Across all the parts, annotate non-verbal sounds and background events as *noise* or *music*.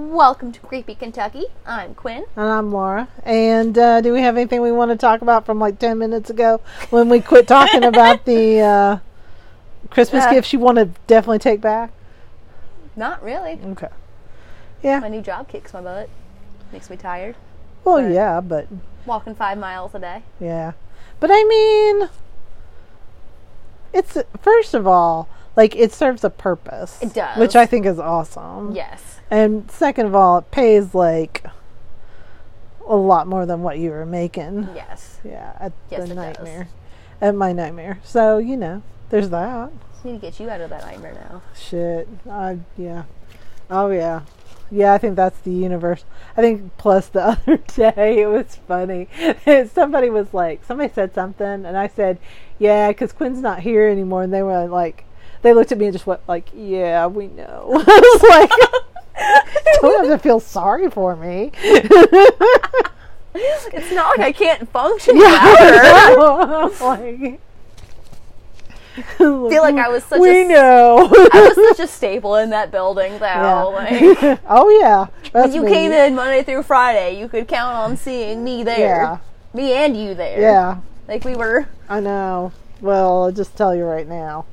Welcome to Creepy Kentucky. I'm Quinn. And I'm Laura. And uh, do we have anything we want to talk about from like 10 minutes ago when we quit talking about the *laughs* uh, Christmas Uh. gifts you want to definitely take back? Not really. Okay. Yeah. My new job kicks my butt. Makes me tired. Well, but- yeah, but Walking five miles a day. yeah. But I mean, it's first of all, like it serves a purpose. It does. Which I think is awesome. Yes. And second of all, it pays like a lot more than what you were making. Yes. Yeah, at Yes, the it does. nightmare. At my nightmare. So, you know, there's that. Just need to get you out of that nightmare now. Shit. Uh, yeah. Oh, yeah. Yeah, I think that's the universe. I think plus the *laughs* other day, it was funny. *laughs* somebody was like, somebody said something, and I said, yeah, because Quinn's not here anymore. And they were like, they looked at me and just went like, yeah, we know. *laughs* I was like, *laughs* don't have to *laughs* feel sorry for me. It's not like I can't function without her. like, feel like I was such we a know. I was such a staple in that building though. Like oh yeah. That's when you me. came in Monday through Friday, you could count on seeing me there. Yeah. Me and you there. Yeah, Like we were I know. Well, I'll just tell you right now.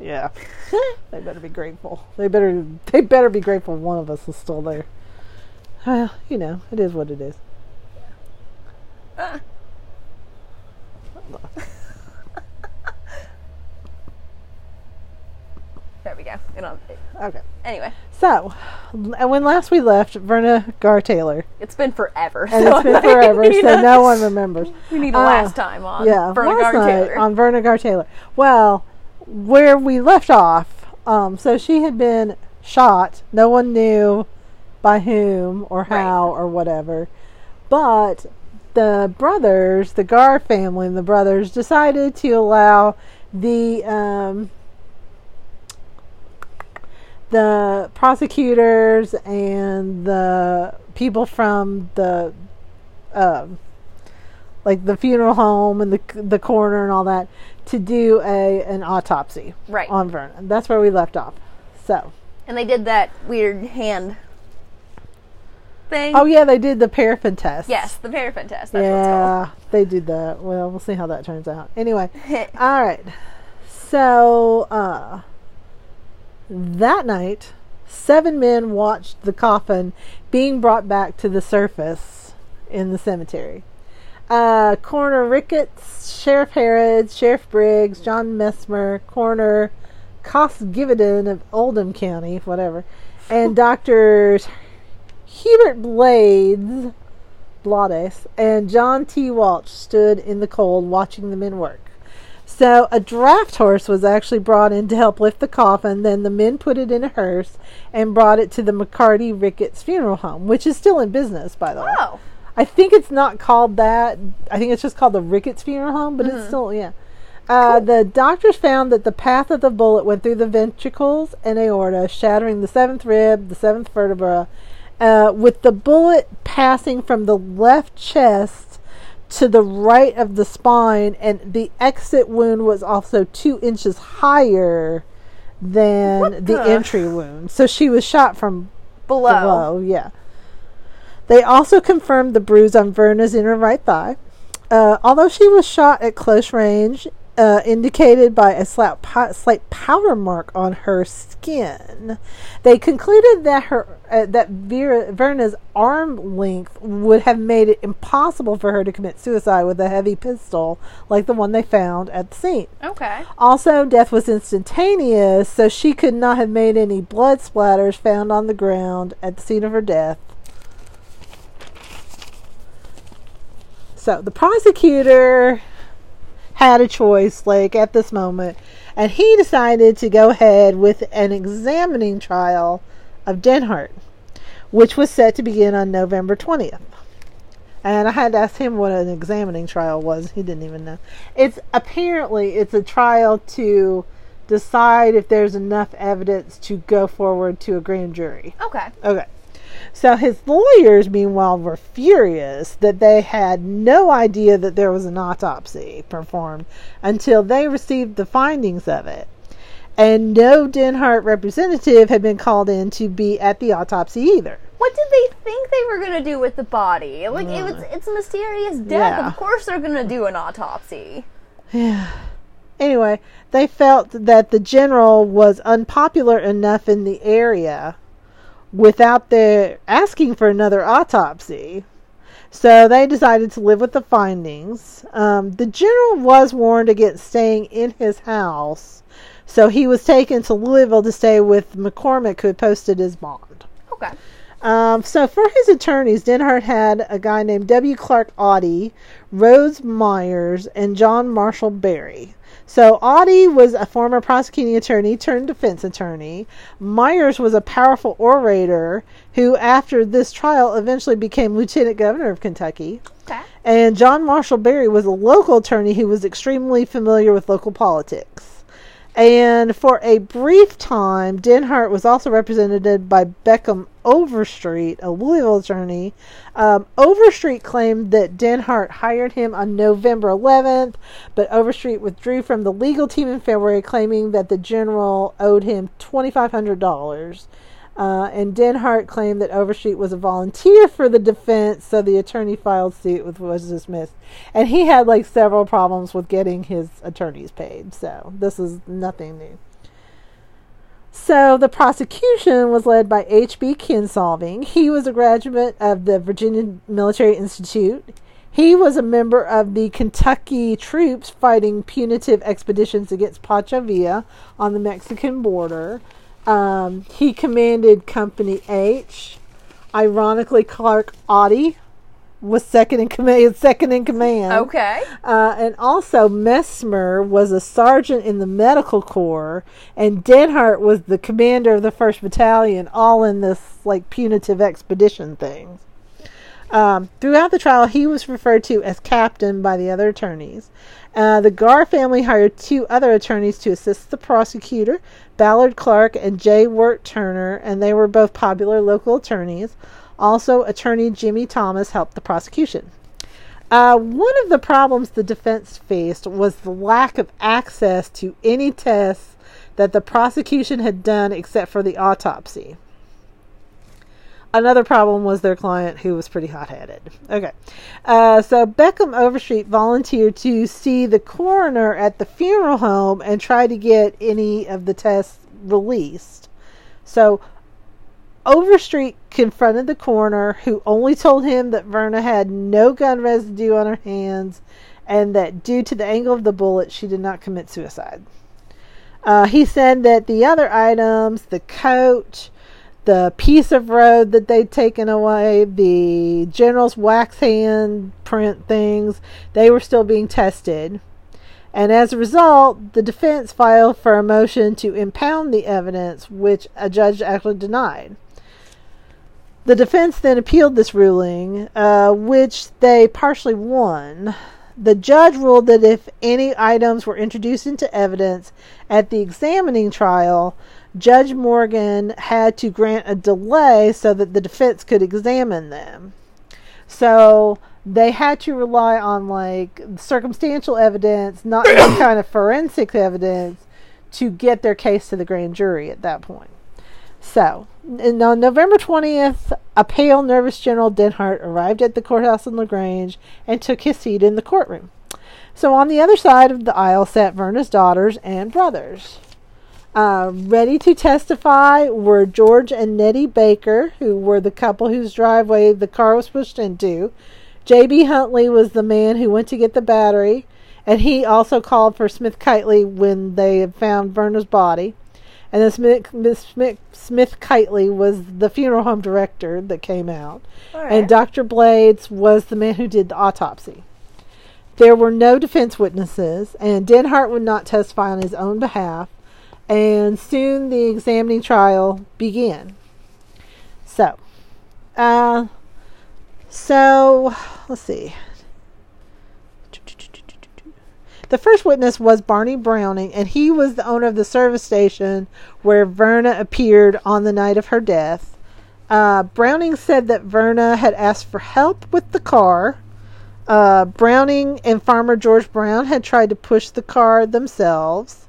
Yeah. *laughs* they better be grateful. They better they better be grateful one of us is still there. Well, you know, it is what it is. *laughs* There we go. Okay. anyway, So, and when last we left, Verna Garr Taylor, it's been forever. and so it's been *laughs* forever, so a- no one remembers. We need a Uh, last time on yeah, Verna Garr Taylor. on Verna Garr Taylor. Well, where we left off, um, so she had been shot. No one knew by whom or Right. how or whatever, but the brothers, the Garr family, and the brothers decided to allow the um, the prosecutors and the people from the um, like the funeral home and the the coroner and all that to do a an autopsy Right. on Vernon. That's where we left off. So, and they did that weird hand thing. oh yeah, they did the paraffin test. Yes, the paraffin test. That's what yeah, they did that. Well, we'll see how that turns out. Anyway, *laughs* all right. So, uh, that night, seven men watched the coffin being brought back to the surface in the cemetery. Uh, Coroner Ricketts, Sheriff Harrod, Sheriff Briggs, John Messmer, Coroner Cosgividan of Oldham County, whatever, and *laughs* Doctors Hubert Blades, Blades, and John T. Walsh stood in the cold watching the men work. So a draft horse was actually brought in to help lift the coffin. Then the men put it in a hearse and brought it to the McCarty Ricketts Funeral Home, which is still in business, by the way. I think it's not called that. I think it's just called the Ricketts Funeral Home, but it's still yeah. Uh, The doctors found that the path of the bullet went through the ventricles and aorta, shattering the seventh rib, the seventh vertebra, uh, with the bullet passing from the left chest to the right of the spine, and the exit wound was also two inches higher than What the the- entry wound. So she was shot from below. below, yeah. They also confirmed the bruise on Verna's inner right thigh. Uh, although she was shot at close range, uh, indicated by a slight, po- slight powder mark on her skin, they concluded that her uh, that Vera, Verna's arm length would have made it impossible for her to commit suicide with a heavy pistol like the one they found at the scene. Okay. Also, death was instantaneous, so she could not have made any blood splatters found on the ground at the scene of her death. So, the prosecutor had a choice, like at this moment, and he decided to go ahead with an examining trial of Denhardt, which was set to begin on November 20th. And I had to ask him what an examining trial was. He didn't even know. It's apparently it's a trial to decide if there's enough evidence to go forward to a grand jury. Okay. Okay. So his lawyers, meanwhile, were furious that they had no idea that there was an autopsy performed until they received the findings of it. and no Denhardt representative had been called in to be at the autopsy either. What did they think they were gonna do with the body? Like it was, mm. it's a mysterious death. Yeah. Of course, they're gonna do an autopsy. Yeah. *sighs* Anyway, they felt that the general was unpopular enough in the area without their asking for another autopsy. So they decided to live with the findings. Um, the general was warned against staying in his house, so he was taken to Louisville to stay with McCormick, who had posted his bond. Okay. Um, so for his attorneys, Denhardt had a guy named W. Clark Audie, Rodes Myers, and John Marshall Berry. So Audie was a former prosecuting attorney turned defense attorney. Myers was a powerful orator who, after this trial, eventually became lieutenant governor of Kentucky. Okay. And John Marshall Berry was a local attorney who was extremely familiar with local politics. And for a brief time, Denhardt was also represented by Beckham Overstreet, a Louisville attorney. Um, Overstreet claimed that Denhardt hired him on November 11th, but Overstreet withdrew from the legal team in February, claiming that the general owed him $2,500. Uh, and Denhardt claimed that Overstreet was a volunteer for the defense, so the attorney filed suit with was dismissed. And he had like several problems with getting his attorneys paid, so this is nothing new. So the prosecution was led by H.B. Kinsolving. He was a graduate of the Virginia Military Institute. He was a member of the Kentucky troops fighting punitive expeditions against Pancho Villa on the Mexican border. Um, he commanded Company H. Ironically, Clark Audie was second in command. *laughs* Second in command. Okay. Uh, and also, Messmer was a sergeant in the medical corps, and Denhardt was the commander of the first battalion. All in this like punitive expedition thing. Um, throughout the trial, he was referred to as captain by the other attorneys. Uh, the Garr family hired two other attorneys to assist the prosecutor, Ballard Clark and J. Wirt Turner, and they were both popular local attorneys. Also, attorney Jimmy Thomas helped the prosecution. Uh, one of the problems the defense faced was the lack of access to any tests that the prosecution had done except for the autopsy. Another problem was their client, who was pretty hot headed. Okay. Uh, so Beckham Overstreet volunteered to see the coroner at the funeral home and try to get any of the tests released. So Overstreet confronted the coroner, who only told him that Verna had no gun residue on her hands and that due to the angle of the bullet, she did not commit suicide. Uh, he said that the other items, the coat, the piece of road that they'd taken away, the general's wax hand print things, they were still being tested. And as a result, the defense filed for a motion to impound the evidence, which a judge actually denied. The defense then appealed this ruling, uh, which they partially won. The judge ruled that if any items were introduced into evidence at the examining trial, Judge Morgan had to grant a delay so that the defense could examine them. So they had to rely on like circumstantial evidence, not *coughs* any kind of forensic evidence, to get their case to the grand jury at that point. So, and on November 20th, a pale, nervous General Denhardt arrived at the courthouse in LaGrange and took his seat in the courtroom. So, on the other side of the aisle sat Verna's daughters and brothers. Uh, ready to testify were George and Nettie Baker, who were the couple whose driveway the car was pushed into. J.B. Hundley was the man who went to get the battery, and he also called for Smith Kitely when they had found Verna's body. And then Smith, Smith, Smith Kitely was the funeral home director that came out. Right. And Dr. Blades was the man who did the autopsy. There were no defense witnesses, and Denhardt would not testify on his own behalf, and soon the examining trial began. So, uh, so let's see. The first witness was Barney Browning, and he was the owner of the service station where Verna appeared on the night of her death. Uh, Browning said that Verna had asked for help with the car. Uh, Browning and Farmer George Brown had tried to push the car themselves.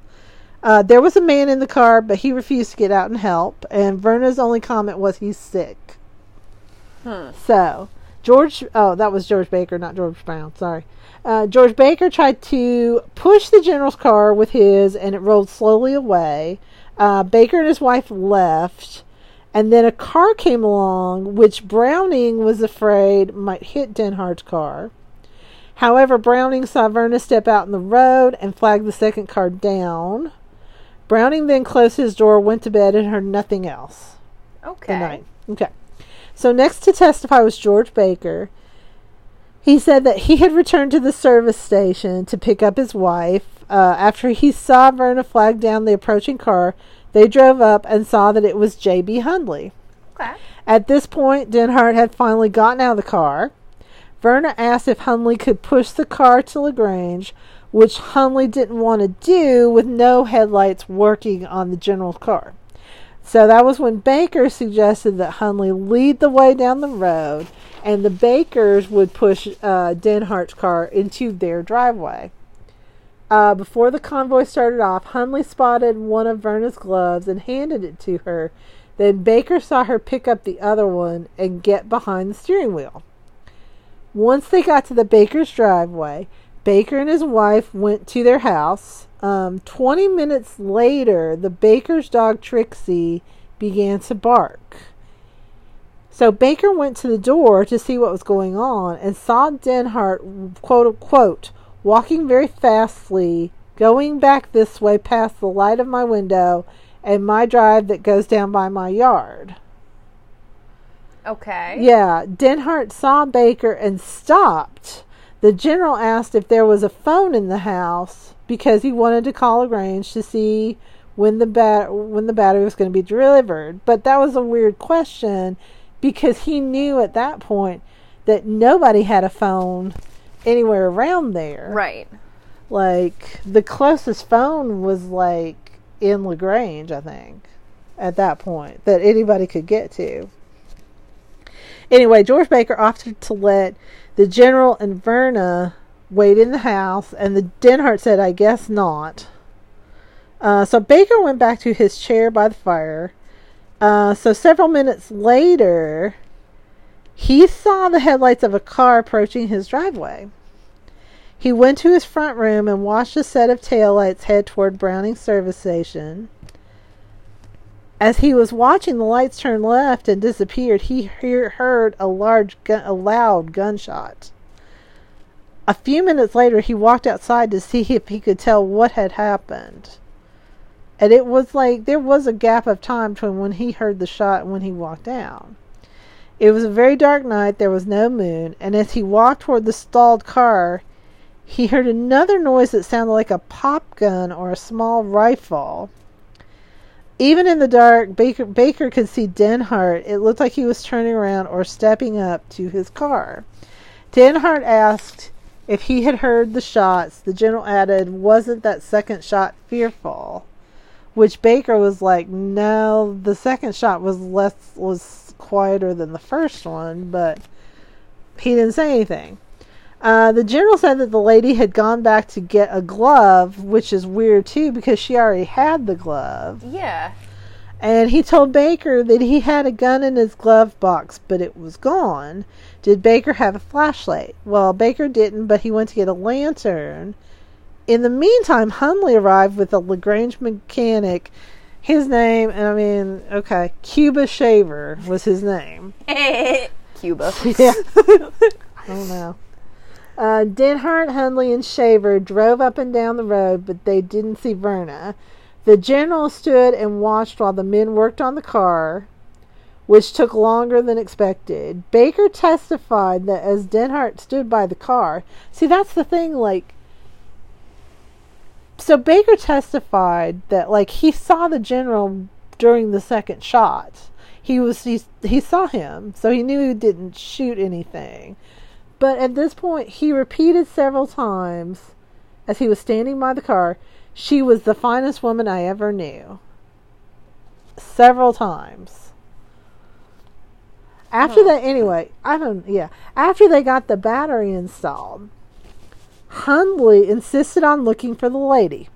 Uh, there was a man in the car, but he refused to get out and help. And Verna's only comment was he's sick. Hmm. So George, oh, that was George Baker, not George Brown. Sorry. Uh, George Baker tried to push the general's car with his, and it rolled slowly away. Uh, Baker and his wife left, and then a car came along, which Browning was afraid might hit Denhardt's car. However, Browning saw Verna step out in the road and flagged the second car down. Browning then closed his door, went to bed, and heard nothing else Okay. the night. Okay. So next to testify was George Baker. He said that he had returned to the service station to pick up his wife. Uh, after he saw Verna flag down the approaching car, they drove up and saw that it was J.B. Hundley. Okay. At this point, Denhardt had finally gotten out of the car. Verna asked if Hundley could push the car to LaGrange, which Hundley didn't want to do with no headlights working on the general's car. So that was when Baker suggested that Hundley lead the way down the road and the Bakers would push uh, Denhardt's car into their driveway. Uh, before the convoy started off, Hundley spotted one of Verna's gloves and handed it to her. Then Baker saw her pick up the other one and get behind the steering wheel. Once they got to the Baker's driveway, Baker and his wife went to their house. Um, 20 minutes later, the Baker's dog Trixie began to bark. So Baker went to the door to see what was going on and saw Denhardt, quote unquote, walking very fastly, going back this way past the light of my window and my drive that goes down by my yard. Okay. Yeah, Denhardt saw Baker and stopped. The general asked if there was a phone in the house because he wanted to call Lagrange to see when the bat when the battery was going to be delivered. But that was a weird question because he knew at that point that nobody had a phone anywhere around there. Right. Like the closest phone was like in Lagrange, I think, at that point that anybody could get to. Anyway, George Baker offered to let the general and Verna wait in the house, and the Denhardt said, "I guess not." Uh, so Baker went back to his chair by the fire. Uh, so several minutes later, he saw the headlights of a car approaching his driveway. He went to his front room and watched a set of taillights head toward Browning service station. As he was watching the lights turn left and disappeared, he hear, heard a large, gun, a loud gunshot. A few minutes later, he walked outside to see if he could tell what had happened. And it was like there was a gap of time between when he heard the shot and when he walked down. It was a very dark night, there was no moon, and as he walked toward the stalled car, he heard another noise that sounded like a pop gun or a small rifle. Even in the dark, Baker, Baker could see Denhardt. It looked like he was turning around or stepping up to his car. Denhardt asked if he had heard the shots. The general added, Wasn't that second shot fearful? Which Baker was like, No, the second shot was less was quieter than the first one, but he didn't say anything. Uh, the general said that the lady had gone back to get a glove, which is weird too because she already had the glove. Yeah. And he told Baker that he had a gun in his glove box, but it was gone. Did Baker have a flashlight? Well, Baker didn't, but he went to get a lantern. In the meantime, Hundley arrived with a LaGrange mechanic. His name, I mean, okay, Cuba Shaver was his name. *laughs* Cuba. *laughs* Yeah. *laughs* I don't know. Uh, Denhardt, Hundley, and Shaver drove up and down the road, but they didn't see Verna. The general stood and watched while the men worked on the car, which took longer than expected. Baker testified that as Denhardt stood by the car, see, that's the thing, like, so Baker testified that, like, he saw the general during the second shot. He was he, he saw him, so he knew he didn't shoot anything. But at this point, he repeated several times as he was standing by the car, she was the finest woman I ever knew. Several times. After that, anyway, I don't, yeah. After they got the battery installed, Hundley insisted on looking for the lady.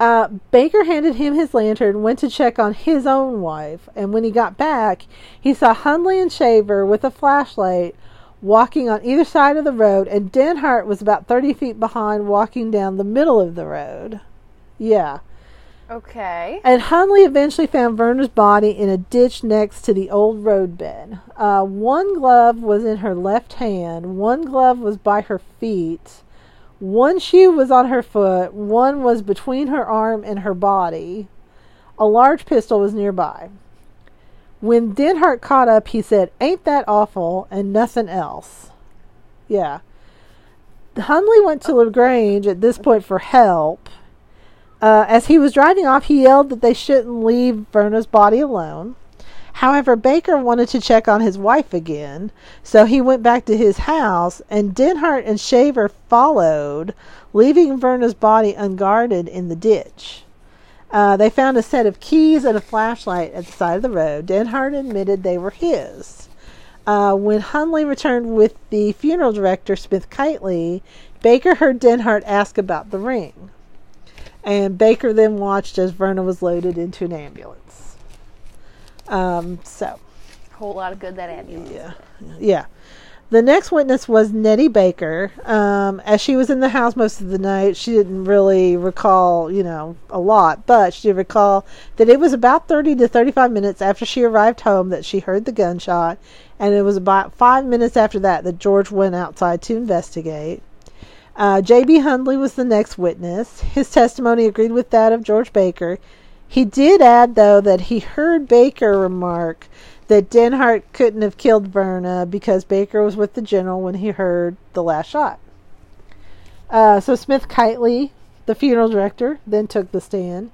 Uh, Baker handed him his lantern, went to check on his own wife, and when he got back, he saw Hundley and Shaver with a flashlight walking on either side of the road, and Denhardt was about 30 feet behind, walking down the middle of the road. Yeah. Okay. And Hundley eventually found Verna's body in a ditch next to the old roadbed. Uh, one glove was in her left hand, one glove was by her feet, one shoe was on her foot, one was between her arm and her body. A large pistol was nearby. When Denhardt caught up, he said, Ain't that awful? and nothing else. Yeah. Hundley went to LaGrange at this point for help. Uh, as he was driving off, he yelled that they shouldn't leave Verna's body alone. However, Baker wanted to check on his wife again, so he went back to his house, and Denhardt and Shaver followed, leaving Verna's body unguarded in the ditch. Uh, they found a set of keys and a flashlight at the side of the road. Denhardt admitted they were his. Uh, when Hundley returned with the funeral director, Smith Kitely, Baker heard Denhardt ask about the ring. And Baker then watched as Verna was loaded into an ambulance. Um, so, a Whole lot of good that ambulance. yeah, yeah. The next witness was Nettie Baker. Um, as she was in the house most of the night, she didn't really recall, you know, a lot, but she did recall that it was about 30 to 35 minutes after she arrived home that she heard the gunshot, and it was about five minutes after that that George went outside to investigate. Uh, J.B. Hundley was the next witness. His testimony agreed with that of George Baker. He did add, though, that he heard Baker remark that Denhardt couldn't have killed Verna because Baker was with the general when he heard the last shot. Uh, so Smith Kitely, the funeral director, then took the stand.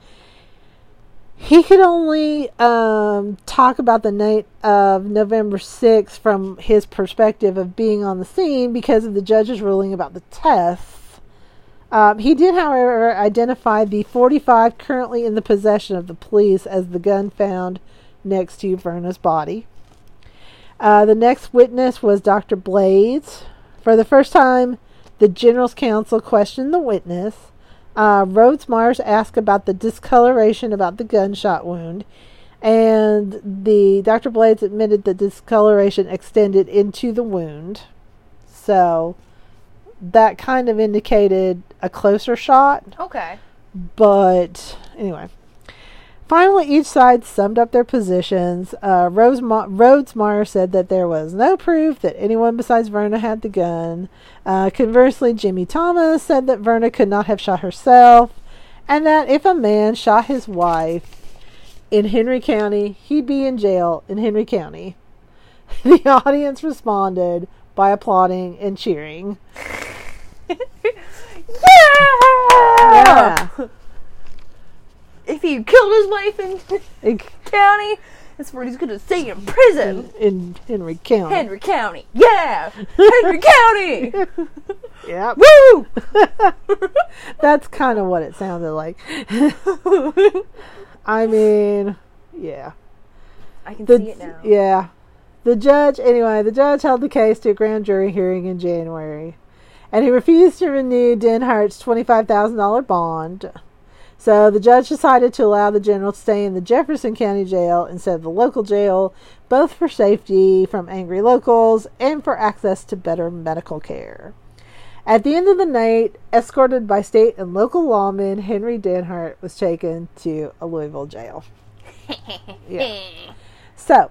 He could only um, talk about the night of November 6th from his perspective of being on the scene because of the judge's ruling about the tests. Um, he did, however, identify the 45 currently in the possession of the police as the gun found next to Verna's body. Uh, the next witness was Dr. Blades. For the first time, the General's Counsel questioned the witness. Uh, Rodes Mars asked about the discoloration about the gunshot wound, and the Dr. Blades admitted the discoloration extended into the wound. So that kind of indicated a closer shot. Okay. But anyway, finally, each side summed up their positions. Uh, Rose Ma- Rodes Meyer said that there was no proof that anyone besides Verna had the gun. Uh, conversely, Jimmy Thomas said that Verna could not have shot herself, and that if a man shot his wife in Henry County, he'd be in jail in Henry County. *laughs* The audience responded by applauding and cheering. Yeah! If he killed his wife in In, county, that's where he's gonna stay in prison. in Henry County. Henry County. Yeah! Henry County! *laughs* yeah. Woo! *laughs* That's kind of what it sounded like. *laughs* I mean, yeah. I can The, see it now. Yeah. The judge, anyway, the judge held the case to a grand jury hearing in January. And he refused to renew Denhardt's $25,000 bond. So the judge decided to allow the general to stay in the Jefferson County Jail instead of the local jail, both for safety from angry locals and for access to better medical care. At the end of the night, escorted by state and local lawmen, Henry Denhardt was taken to a Louisville jail. *laughs* Yeah. So,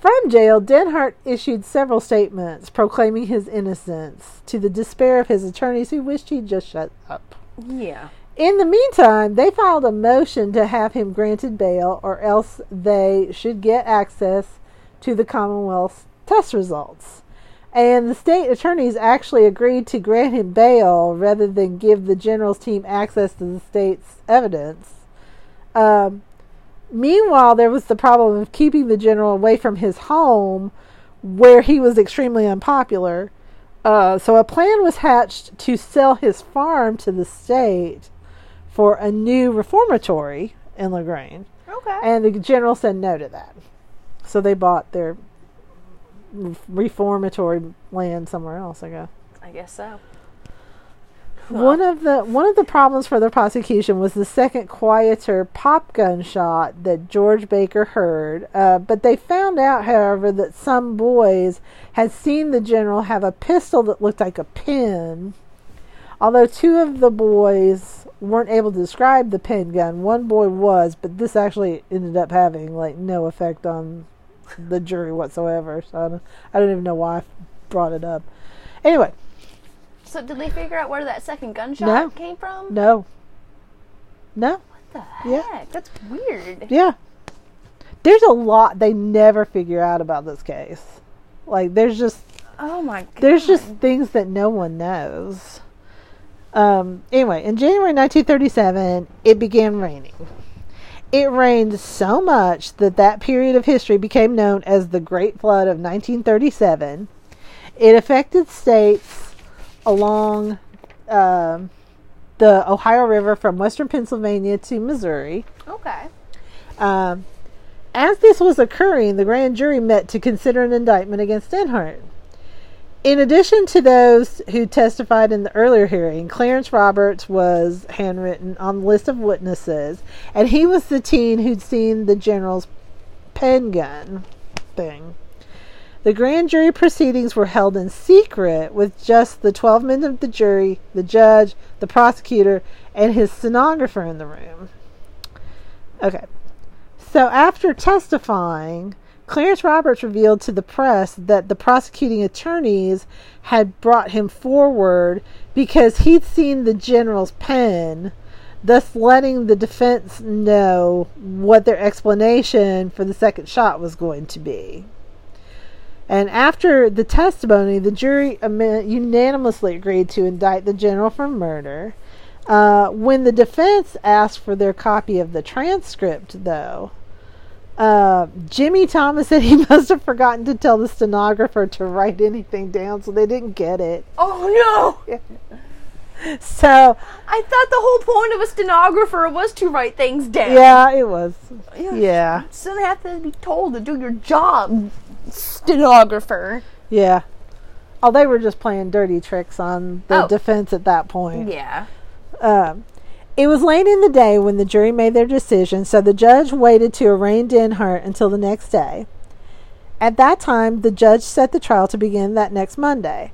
from jail, Denhardt issued several statements proclaiming his innocence to the despair of his attorneys who wished he'd just shut up. Yeah. In the meantime, they filed a motion to have him granted bail or else they should get access to the Commonwealth's test results. And the state attorneys actually agreed to grant him bail rather than give the general's team access to the state's evidence. Um, meanwhile, there was the problem of keeping the general away from his home where he was extremely unpopular. Uh, so a plan was hatched to sell his farm to the state for a new reformatory in Lagrange. Okay. And the general said no to that. So they bought their reformatory land somewhere else, I guess. I guess so. One of the one of the problems for the prosecution was the second quieter pop gun shot that George Baker heard. Uh, but they found out, however, that some boys had seen the general have a pistol that looked like a pin. Although two of the boys weren't able to describe the pin gun, one boy was, but this actually ended up having like no effect on the jury whatsoever. So I don't, I don't even know why I brought it up. Anyway, So did they figure out where that second gunshot No. came from? no, no. What the heck? Yeah. That's weird. Yeah. There's a lot they never figure out about this case. Like there's just Oh my god. there's just things that no one knows. Um anyway, in January 1937, it began raining. It rained so much that that period of history became known as the Great Flood of 1937. It affected states along um, the Ohio River from western Pennsylvania to Missouri. Okay. Um, as this was occurring, the grand jury met to consider an indictment against Denhardt. In addition to those who testified in the earlier hearing, Clarence Roberts was handwritten on the list of witnesses, and he was the teen who'd seen the general's pen gun thing. The grand jury proceedings were held in secret with just the 12 men of the jury, the judge, the prosecutor, and his stenographer in the room. Okay. So after testifying, Clarence Roberts revealed to the press that the prosecuting attorneys had brought him forward because he'd seen the general's pen, thus letting the defense know what their explanation for the second shot was going to be. And after the testimony, the jury unanimously agreed to indict the general for murder. Uh, when the defense asked for their copy of the transcript, though, uh, Jimmy Thomas said *laughs* he must have forgotten to tell the stenographer to write anything down, so they didn't get it. Oh no! *laughs* So, I thought the whole point of a stenographer was to write things down. yeah, it was. Yeah. Yeah, So they have to be told to do your job, stenographer. yeah. Oh, they were just playing dirty tricks on the Oh. defense at that point. Yeah. Um, it was late in the day when the jury made their decision, so the judge waited to arraign Denhardt until the next day. At that time, the judge set the trial to begin that next Monday.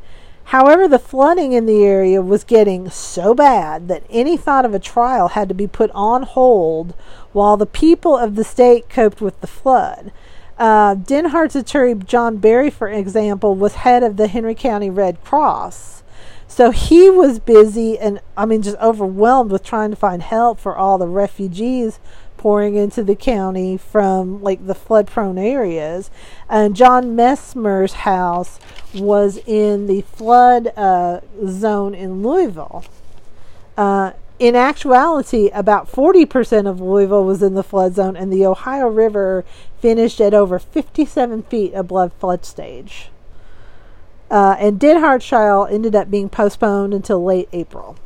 However, the flooding in the area was getting so bad that any thought of a trial had to be put on hold while the people of the state coped with the flood. Uh, Denhardt's attorney, John Barry, for example, was head of the Henry County Red Cross. So he was busy and, I mean, just overwhelmed with trying to find help for all the refugees pouring into the county from like the flood prone areas. And John Messmer's house was in the flood uh, zone in Louisville. Uh, in actuality, about 40% of Louisville was in the flood zone, and the Ohio River finished at over 57 feet above flood stage. Uh, and Denhardt's trial ended up being postponed until late April.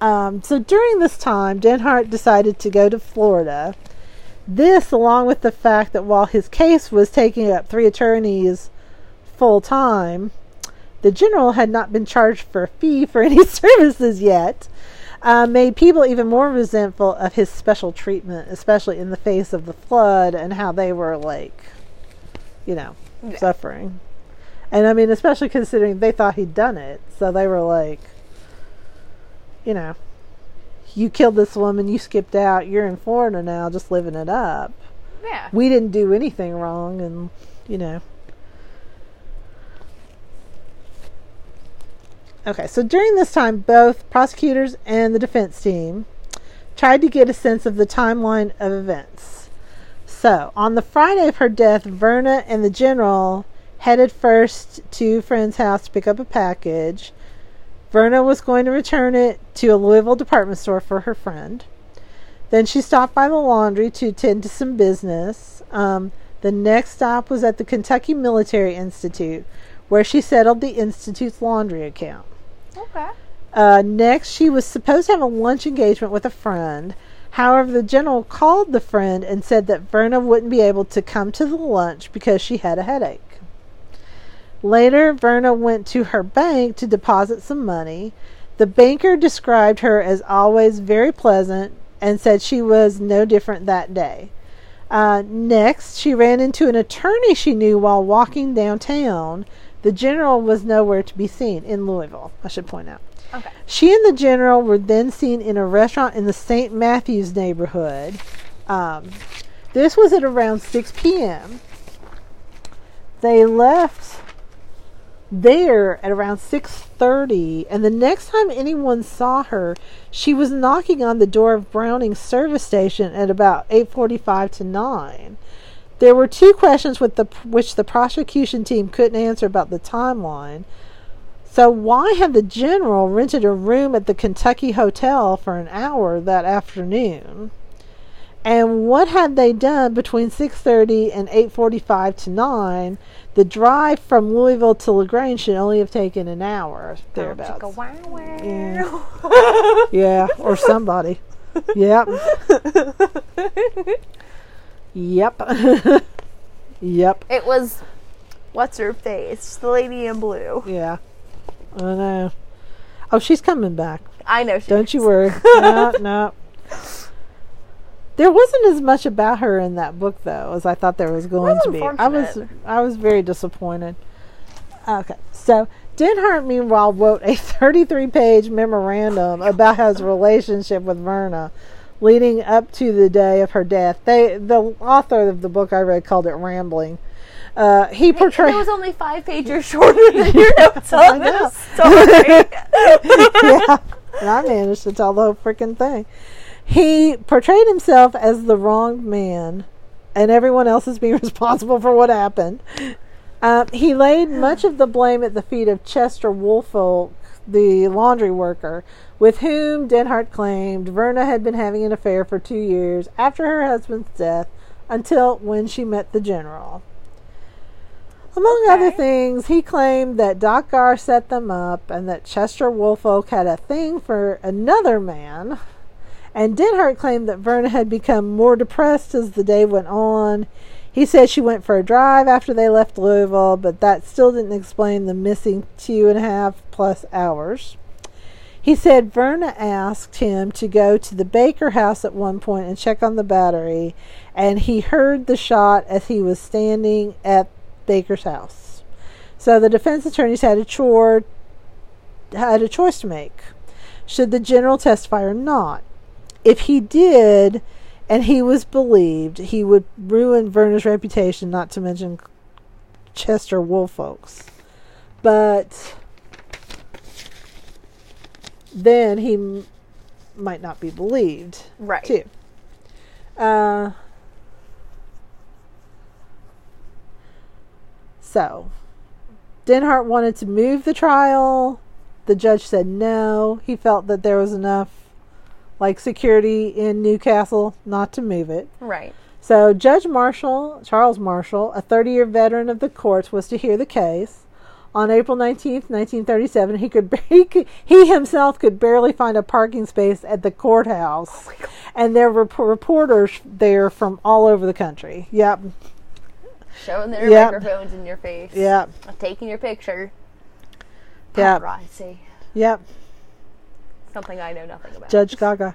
Um, so during this time, Denhardt decided to go to Florida. This, along with the fact that while his case was taking up three attorneys full time, the general had not been charged for a fee for any *laughs* services yet, uh, made people even more resentful of his special treatment, especially in the face of the flood and how they were like, you know, Yeah. suffering. And I mean, especially considering they thought he'd done it, so they were like, you know, you killed this woman, you skipped out, you're in Florida now, just living it up. Yeah. We didn't do anything wrong, and you know. Okay, so during this time, both prosecutors and the defense team tried to get a sense of the timeline of events. So, on the Friday of her death, Verna and the general headed first to friend's house to pick up a package. Verna was going to return it to a Louisville department store for her friend. Then she stopped by the laundry to attend to some business. Um, the next stop was at the Kentucky Military Institute, where she settled the institute's laundry account. Okay. Uh, next, she was supposed to have a lunch engagement with a friend. However, the general called the friend and said that Verna wouldn't be able to come to the lunch because she had a headache. Later, Verna went to her bank to deposit some money. The banker described her as always very pleasant and said she was no different that day. Uh, next, she ran into an attorney she knew while walking downtown. The general was nowhere to be seen in Louisville, I should point out. Okay. She and the general were then seen in a restaurant in the St. Matthews neighborhood. Um, this was at around 6 p.m. They left there at around 6:30 and the next time anyone saw her she was knocking on the door of Browning's service station at about 8:45 to 9 there were two questions with the which the prosecution team couldn't answer about the timeline so why had the general rented a room at the Kentucky Hotel for an hour that afternoon and what had they done between 6:30 and 8:45 to 9 the drive from Louisville to LaGrange should only have taken an hour thereabouts. Wow wow. Yeah. *laughs* yeah, or somebody. *laughs* Yep. *laughs* yep. *laughs* yep. It was what's her face? The lady in blue. Yeah. I know. Oh, she's coming back. I know she Don't you worry. *laughs* no, no. There wasn't as much about her in that book though as I thought there was going to be. I was. I was very disappointed. Okay. So Denhardt meanwhile wrote a *laughs* 33 page memorandum about his relationship with Verna leading up to the day of her death. They the author of the book I read called it rambling. Uh, he portrayed It was only five pages *laughs* shorter than your *laughs* notes on know. this story. *laughs* yeah, and I managed to tell the whole freaking thing. He portrayed himself as the wronged man, and everyone else is being responsible for what happened. Uh, he laid much of the blame at the feet of Chester Woolfolk, the laundry worker, with whom Denhardt claimed Verna had been having an affair for two years after her husband's death until when she met the general. Among other things, he claimed that Doc Garr set them up and that Chester Woolfolk had a thing for another man. And Denhardt claimed that Verna had become more depressed as the day went on. He said she went for a drive after they left Louisville, but that still didn't explain the missing two and a half plus hours. He said Verna asked him to go to the Baker house at one point and check on the battery, and he heard the shot as he was standing at Baker's house. So the defense attorneys had a chore had a choice to make. Should the general testify or not? If he did and he was believed, he would ruin Verna's reputation, not to mention Chester Woolfolk's. But then he m- might not be believed right. too. Uh, so, Denhardt wanted to move the trial. The judge said no. He felt that there was enough, like security in New Castle, not to move it. Right. So Judge Marshall, Charles Marshall, a 30-year veteran of the courts, was to hear the case. On April 19th, 1937, he could *laughs* he, could, he himself could barely find a parking space at the courthouse, oh and there were p- reporters there from all over the country. Yep, Showing their Yep. microphones in your face. yep, Taking your picture. yep, Paparazzi. yep. Something I know nothing about. Judge Gaga.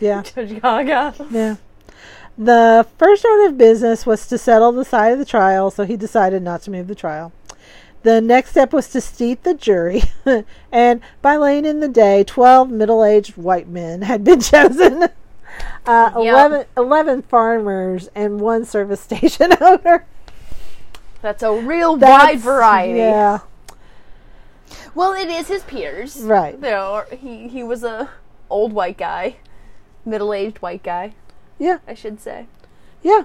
Yeah, *laughs* Judge Gaga. yeah. The first order of business was to settle the side of the trial, so he decided not to move the trial. The next step was to seat the jury, *laughs* and by late in the day, 12 middle aged white men had been *laughs* chosen. Uh, Yep. 11, 11 farmers and one service *laughs* station owner. That's a real wide variety. Yeah, Well, it is his peers. right. No, he he was a old white guy, middle aged white guy, Yeah, I should say. yeah,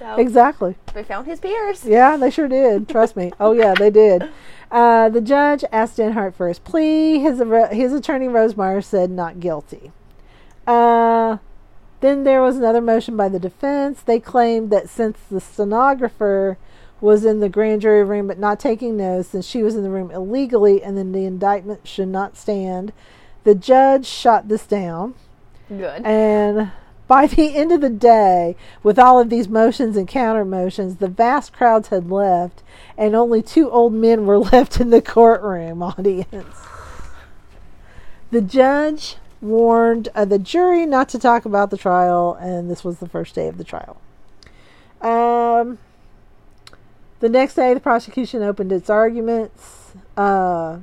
So exactly. they found his peers. Yeah, they sure did. Trust me. Oh yeah, they did. *laughs* Uh, the judge asked Denhardt for his plea. His his attorney Rosemeyer said not guilty. Uh, then there was another motion by the defense. They claimed that since the stenographer was in the grand jury room but not taking notes, then she was in the room illegally, and then the indictment should not stand. The judge shot this down. Good. And by the end of the day, with all of these motions and counter motions, the vast crowds had left, and only two old men were *laughs* left in the courtroom audience. The judge warned uh, the jury not to talk about the trial, and this was the first day of the trial. Um, the next day, the prosecution opened its arguments. Uh,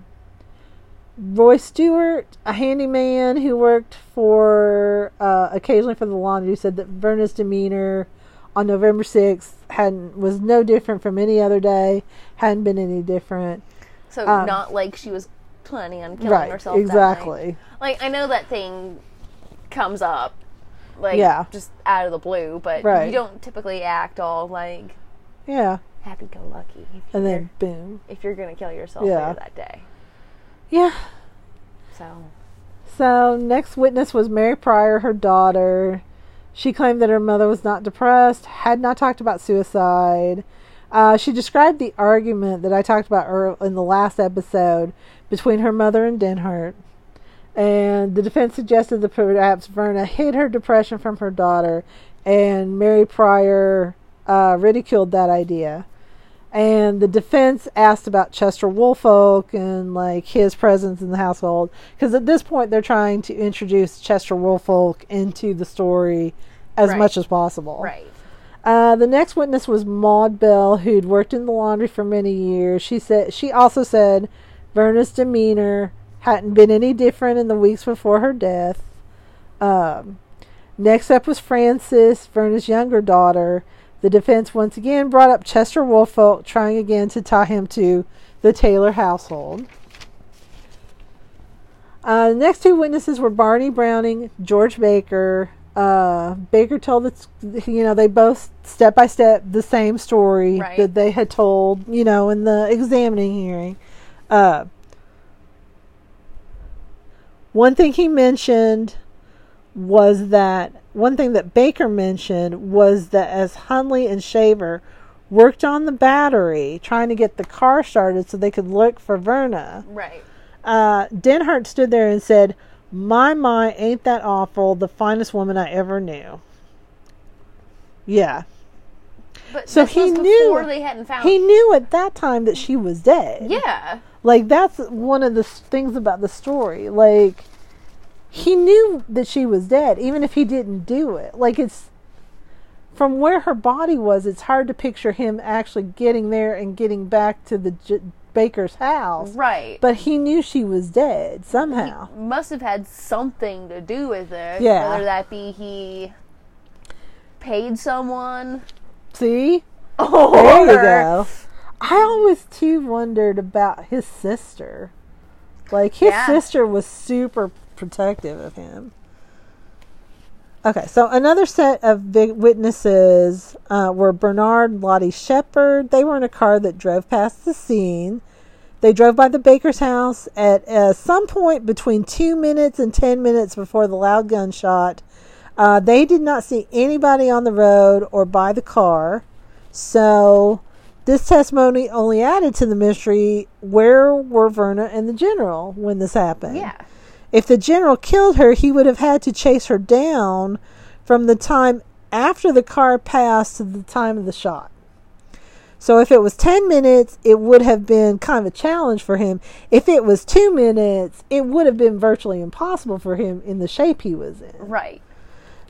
Roy Stewart, a handyman who worked for uh, occasionally for the laundry, said that Verna's demeanor on November sixth hadn't was no different from any other day. Hadn't been any different. So Um, not like she was planning on killing right. herself. Exactly. Like I know that thing comes up, like Yeah. just out of the blue, but Right. you don't typically act all like Yeah. happy-go-lucky And then boom. if you're gonna kill yourself Yeah. later that day. Yeah. So So, next witness was Mary Pryor, her daughter. She claimed that her mother was not depressed, had not talked about suicide. Uh, she described the argument that I talked about earl- in the last episode between her mother and Denhardt. And the defense suggested that perhaps Verna hid her depression from her daughter, and Mary Pryor uh, ridiculed that idea and the defense asked about Chester Woolfolk and like his presence in the household because at this point they're trying to introduce Chester Woolfolk into the story as Right. much as possible. right, Uh, the next witness was Maud Bell, who'd worked in the laundry for many years. She said she also said Verna's demeanor hadn't been any different in the weeks before her death. Um, next up was Frances, Verna's younger daughter. The defense once again brought up Chester Woolfolk, trying again to tie him to the Taylor household. Uh, the next two witnesses were Barney Browning, George Baker. Uh, Baker told that you know they both step by step the same story Right. that they had told you know in the examining hearing. Uh, one thing he mentioned was that one thing that Baker mentioned was that as Hundley and Shaver worked on the battery trying to get the car started so they could look for Verna, right. uh, Denhardt stood there and said, My my, ain't that awful, the finest woman I ever knew. Yeah. But So he knew- before they hadn't found. He knew at that time that she was dead. yeah, Like that's one of the things about the story. Like he knew that she was dead, even if he didn't do it. Like it's from where her body was. It's hard to picture him actually getting there and getting back to the J- Baker's house. right. But he knew she was dead somehow. must have had something to do with it. Yeah. Whether that be he paid someone. See, *laughs* Or, oh, there you go. I always too wondered about his sister. Like his Yeah. sister was super protective of him. Okay, so another set of witnesses uh, were Bernard and Lottie Shepard. They were in a car that drove past the scene. They drove by the baker's house at uh, some point between two minutes and ten minutes before the loud gunshot. Uh, they did not see anybody on the road or by the car. So this testimony only added to the mystery where were Verna and the general when this happened? Yeah. If the general killed her, he would have had to chase her down from the time after the car passed to the time of the shot. So if it was 10 minutes, it would have been kind of a challenge for him. If it was 2 minutes, it would have been virtually impossible for him in the shape he was in. Right.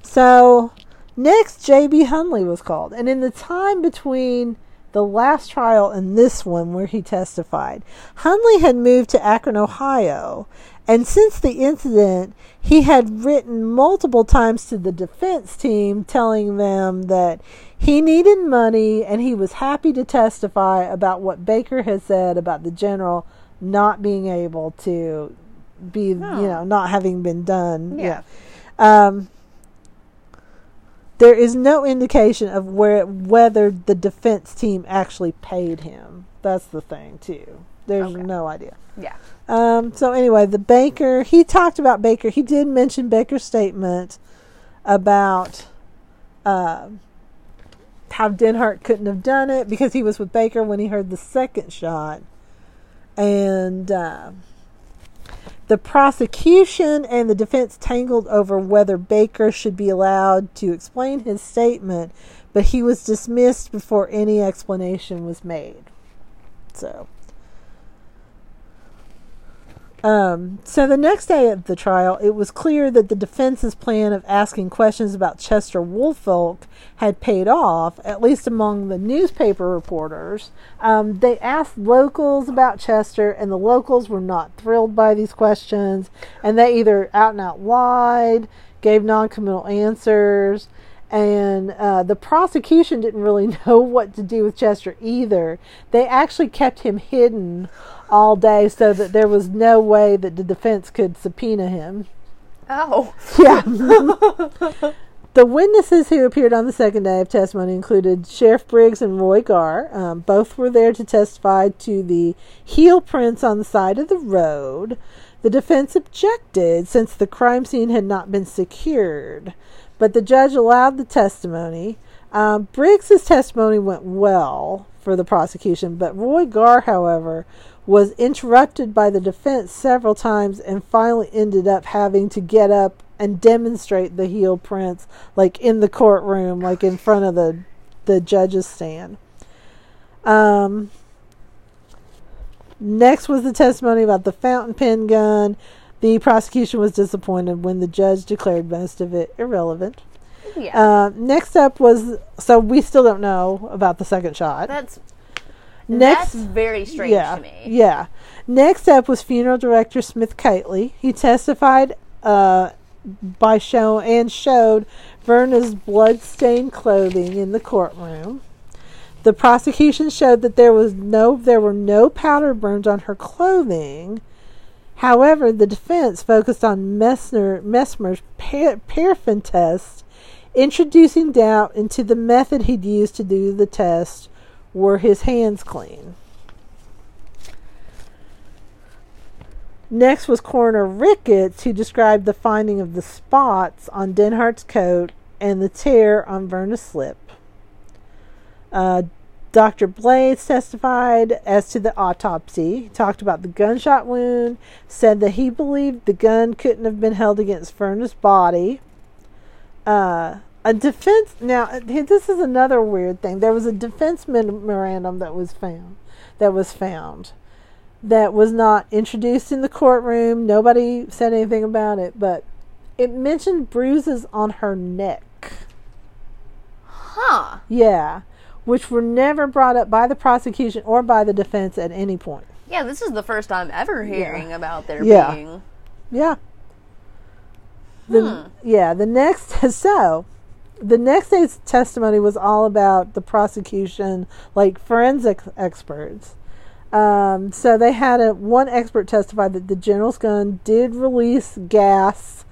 So next, J.B. Hundley was called. And in the time between the last trial and this one where he testified, Hundley had moved to Akron, Ohio. And since the incident, he had written multiple times to the defense team telling them that he needed money and he was happy to testify about what Baker had said about the general not being able to be, you know, not having been done. Yeah. Um, there is no indication of where whether the defense team actually paid him. That's the thing too. There's Okay. no idea. Yeah. Um, so anyway, the Baker he talked about Baker. He did mention Baker's statement about um how Denhardt couldn't have done it because he was with Baker when he heard the second shot, and. um the prosecution and the defense tangled over whether Baker should be allowed to explain his statement, but he was dismissed before any explanation was made. So, Um, so the next day of the trial, it was clear that the defense's plan of asking questions about Chester Woolfolk had paid off, at least among the newspaper reporters. Um, they asked locals about Chester, and the locals were not thrilled by these questions, and they either out and out lied, gave non-committal answers, and uh, the prosecution didn't really *laughs* know what to do with Chester either. They actually kept him hidden all day so that there was no way that the defense could subpoena him. Oh. Yeah. *laughs* the witnesses who appeared on the second day of testimony included Sheriff Briggs and Roy Garr. Um, both were there to testify to the heel prints on the side of the road. The defense objected since the crime scene had not been secured, but the judge allowed the testimony. Um, Briggs's testimony went well for the prosecution, but Roy Garr, however, was interrupted by the defense several times and finally ended up having to get up and demonstrate the heel prints like in the courtroom like in front of the the judge's stand um next was the testimony about the fountain pen gun the prosecution was disappointed when the judge declared most of it irrelevant Yeah. uh, next up was so we still don't know about the second shot that's next that's very strange yeah, to me. Yeah. Next up was funeral director Smith Kitely. He testified uh, by show and showed Verna's blood-stained clothing in the courtroom. The prosecution showed that there was no there were no powder burns on her clothing. However, the defense focused on Messner, Messmer's par- paraffin test, introducing doubt into the method he'd used to do the test. Were his hands clean? Next was Coroner Ricketts, who described the finding of the spots on Denhardt's coat and the tear on Verna's slip. Uh, Dr. Blades testified as to the autopsy. He talked about the gunshot wound, said that he believed the gun couldn't have been held against Verna's body. Uh, a defense. Now, this is another weird thing. There was a defense memorandum that was found. That was found. That was not introduced in the courtroom. Nobody said anything about it, but it mentioned bruises on her neck. Huh. Yeah, which were never brought up by the prosecution or by the defense at any point. Yeah, this is the first time ever hearing about there Yeah. being. Yeah. The, Hmm. Yeah, the next *laughs* so the next day's testimony was all about the prosecution, like forensic experts. Um, so they had a one expert testify that the general's gun did release gas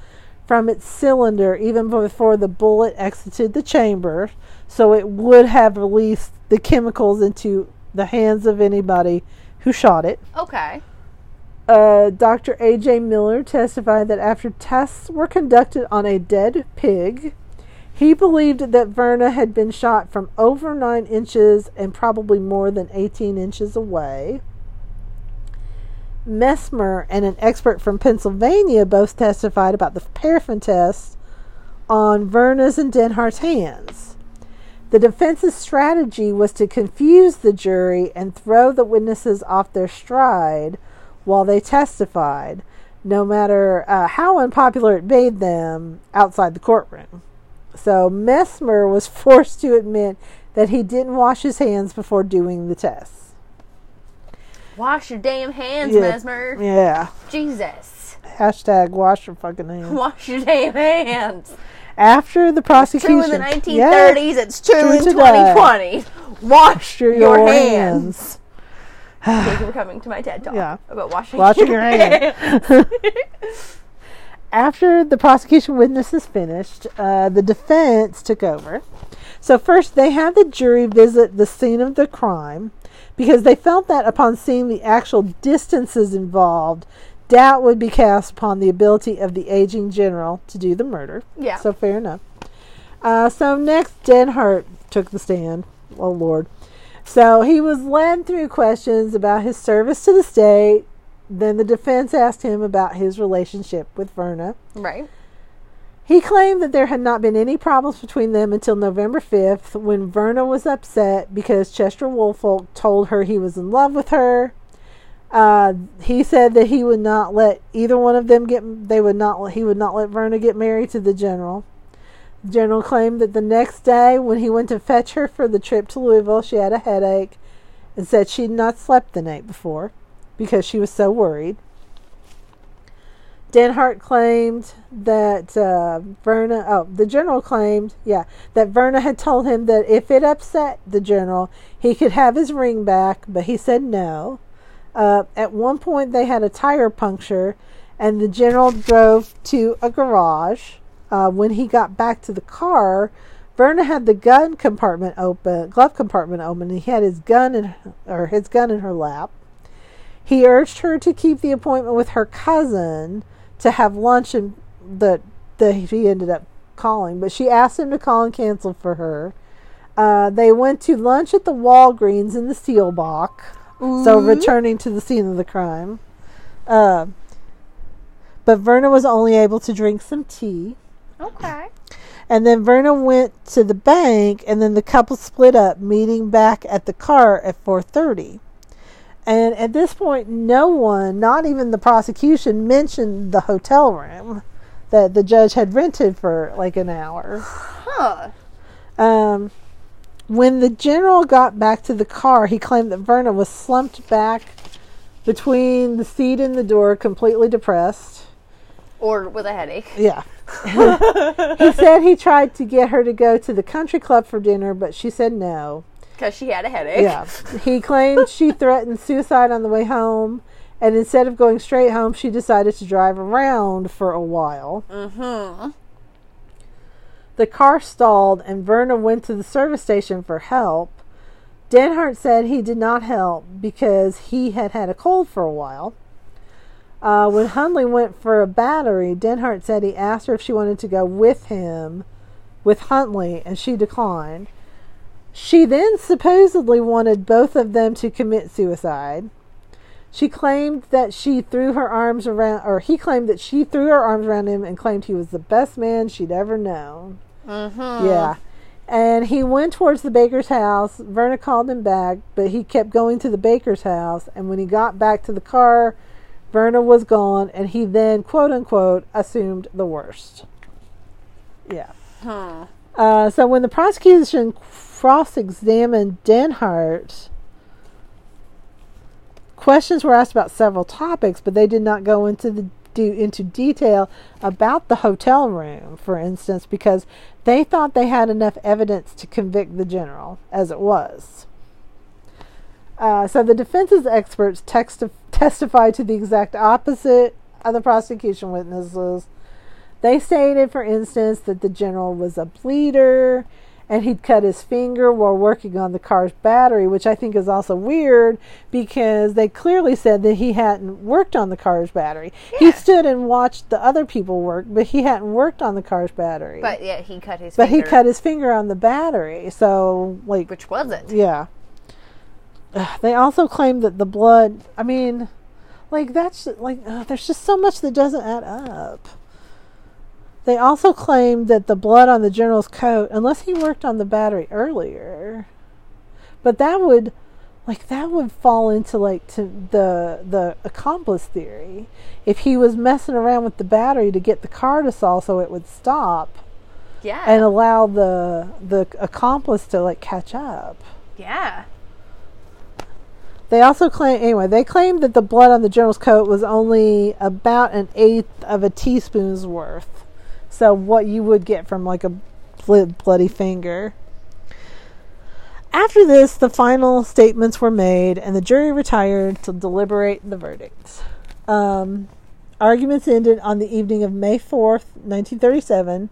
from its cylinder even before the bullet exited the chamber, so it would have released the chemicals into the hands of anybody who shot it. Okay. Uh, Dr. A.J. Miller testified that after tests were conducted on a dead pig, he believed that Verna had been shot from over 9 inches and probably more than 18 inches away. Messmer and an expert from Pennsylvania both testified about the paraffin test on Verna's and Denhardt's hands. The defense's strategy was to confuse the jury and throw the witnesses off their stride while they testified, no matter uh, how unpopular it made them outside the courtroom. So Messmer was *laughs* forced to admit that he didn't wash his hands before doing the tests. Wash your damn hands, Yeah. Messmer. Yeah. Jesus. Hashtag wash your fucking hands. *laughs* Wash your damn hands. After the prosecution. True in the 1930s, Yeah. it's true, True in today. 2020. Wash your, your, your hands. Thank you for coming to my TED Talk Yeah. about washing, Washing your hands. *laughs* After the prosecution witnesses finished, uh, the defense took over. So, first, they had the jury visit the scene of the crime because they felt that upon seeing the actual distances involved, doubt would be cast upon the ability of the aging general to do the murder. Yeah. So, fair enough. Uh, so, next, Denhardt took the stand. Oh, Lord. So, he was led through questions about his service to the state. Then the defense asked him about his relationship with Verna. Right. He claimed that there had not been any problems between them until November 5th when Verna was upset because Chester Woolfolk told her he was in love with her. Uh, he said that he would not let either one of them get. They would not. He would not let Verna get married to the general. The general claimed that the next day, when he went to fetch her for the trip to Louisville, she had a headache, and said she'd not slept the night before because she was so worried. Denhardt claimed that uh, Verna, oh, the general claimed, yeah, that Verna had told him that if it upset the general, he could have his ring back, but he said no. Uh, at one point, they had a tire puncture, and the general drove to a garage. Uh, when he got back to the car, Verna had the gun compartment open, glove compartment open, and he had his gun in, or his gun in her lap. He urged her to keep the appointment with her cousin to have lunch and that he ended up calling, but she asked him to call and cancel for her. Uh, they went to lunch at the Walgreens in the Seelbach, so returning to the scene of the crime. Uh, but Verna was only able to drink some tea. Okay. And then Verna went to the bank, and then the couple split up, meeting back at the car at 4:30. And at this point, no one, not even the prosecution, mentioned the hotel room that the judge had rented for like an hour. Huh. Um, when the general got back to the car, he claimed that Verna was slumped back between the seat and the door, completely depressed. Or with a headache. Yeah. *laughs* he said he tried to get her to go to the country club for dinner, but she said no. Because she had a headache. Yeah. He claimed she threatened suicide on the way home, and instead of going straight home, she decided to drive around for a while. Mm-hmm. The car stalled, and Verna went to the service station for help. Denhardt said he did not help because he had had a cold for a while. Uh, when Hundley went for a battery, Denhardt said he asked her if she wanted to go with him, with Hundley, and she declined. She then supposedly wanted both of them to commit suicide. She claimed that she threw her arms around, or he claimed that she threw her arms around him and claimed he was the best man she'd ever known. Mm-hmm. Yeah. And he went towards the baker's house. Verna called him back, but he kept going to the baker's house. And when he got back to the car, Verna was gone, and he then, quote unquote, assumed the worst. Yeah. Huh. Uh, so when the prosecution cross examined Denhardt, questions were asked about several topics, but they did not go into the do into detail about the hotel room, for instance, because they thought they had enough evidence to convict the general as it was. Uh, so the defense's experts texti- testified to the exact opposite of the prosecution witnesses. They stated, for instance, that the general was a bleeder and he'd cut his finger while working on the car's battery, which I think is also weird because they clearly said that he hadn't worked on the car's battery. He stood and watched the other people work, but he hadn't worked on the car's battery. But yeah, he cut his But he finger. cut his finger on the battery, so like Which was it? yeah. They also claim that the blood. I mean, like that's like ugh, there's just so much that doesn't add up. They also claimed that the blood on the general's coat, unless he worked on the battery earlier, but that would, like that would fall into like to the the accomplice theory. If he was messing around with the battery to get the car to stall so it would stop Yeah. and allow the the accomplice to like catch up. yeah. They also claim, anyway, they claimed that the blood on the general's coat was only about an eighth of a teaspoon's worth. So, what you would get from like a bloody finger. After this, the final statements were made and the jury retired to deliberate the verdicts. Um, arguments ended on the evening of May 4th, 1937.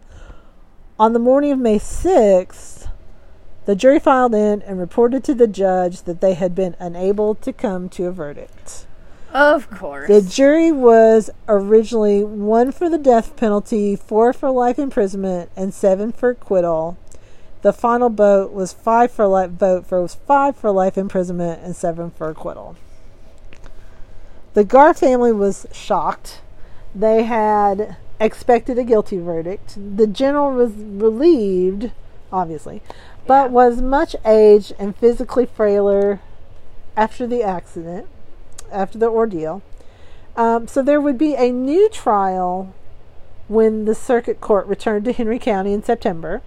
On the morning of May 6th, the jury filed in and reported to the judge that they had been unable to come to a verdict. Of course. The jury was originally one for the death penalty, four for life imprisonment, and seven for acquittal. The final vote was five for life vote for was five for life imprisonment and seven for acquittal. The Garr family was shocked. They had expected a guilty verdict. The general was relieved, obviously, but was much aged and physically frailer after the accident. After the ordeal. Um, so there would be a new trial when the circuit court returned to Henry County in September.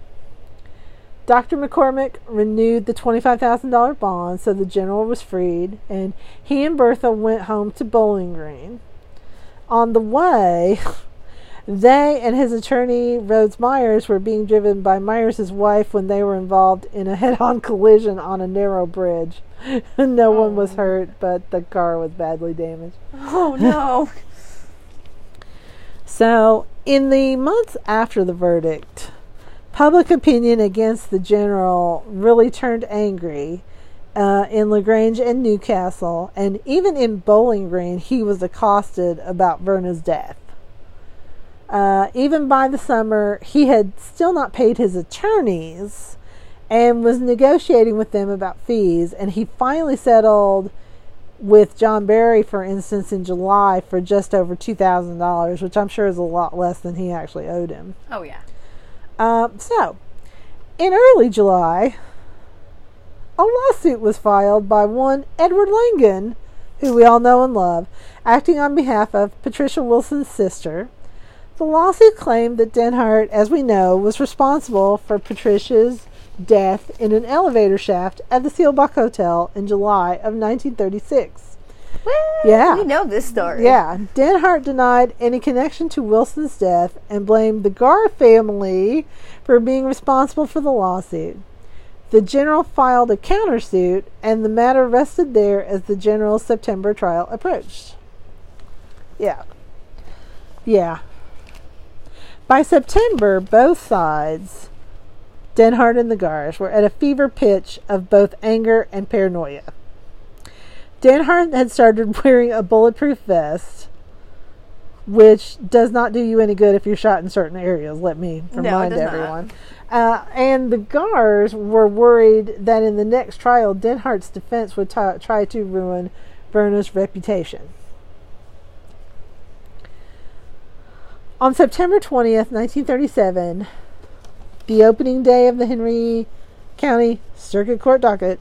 Dr. McCormick renewed the $25,000 bond, so the general was freed, and he and Bertha went home to Bowling Green. On the way, *laughs* they and his attorney, Rodes Myers, were being driven by Myers' wife when they were involved in a *laughs* head on collision on a narrow bridge. *laughs* no one was hurt, but the car was badly damaged. Oh no. *laughs* So, in the months after the verdict, public opinion against the general really turned angry uh, in LaGrange and New Castle, and even in Bowling Green, he was accosted about Verna's death. Uh, even by the summer, he had still not paid his attorneys and was negotiating with them about fees, and he finally settled with John Barry, for instance, in July for just over $2,000, which I'm sure is a lot less than he actually owed him. Oh yeah. Um, so, in early July, a lawsuit was filed by one Edward Langan, who we all know and love, acting on behalf of Patricia Wilson's sister. The lawsuit claimed that Denhardt, as we know, was responsible for Patricia's death in an elevator shaft at the Seelbach Hotel in July of 1936. Well, Yeah. We know this story. Yeah, Denhardt denied any connection to Wilson's death and blamed the Garr family for being responsible for the lawsuit. The general filed a countersuit, and the matter rested there as the general's September trial approached. Yeah. Yeah. By September, both sides, Denhardt and the Garrs, were at a fever pitch of both anger and paranoia. Denhardt had started *laughs* wearing a bulletproof vest, which does not do you any good if you're shot in certain areas. Let me No, remind not. everyone. Uh, and the Garrs were worried that in the next trial, Denhardt's defense would t- try to ruin Verna's reputation. On September 20th, 1937, the opening day of the Henry County Circuit Court docket,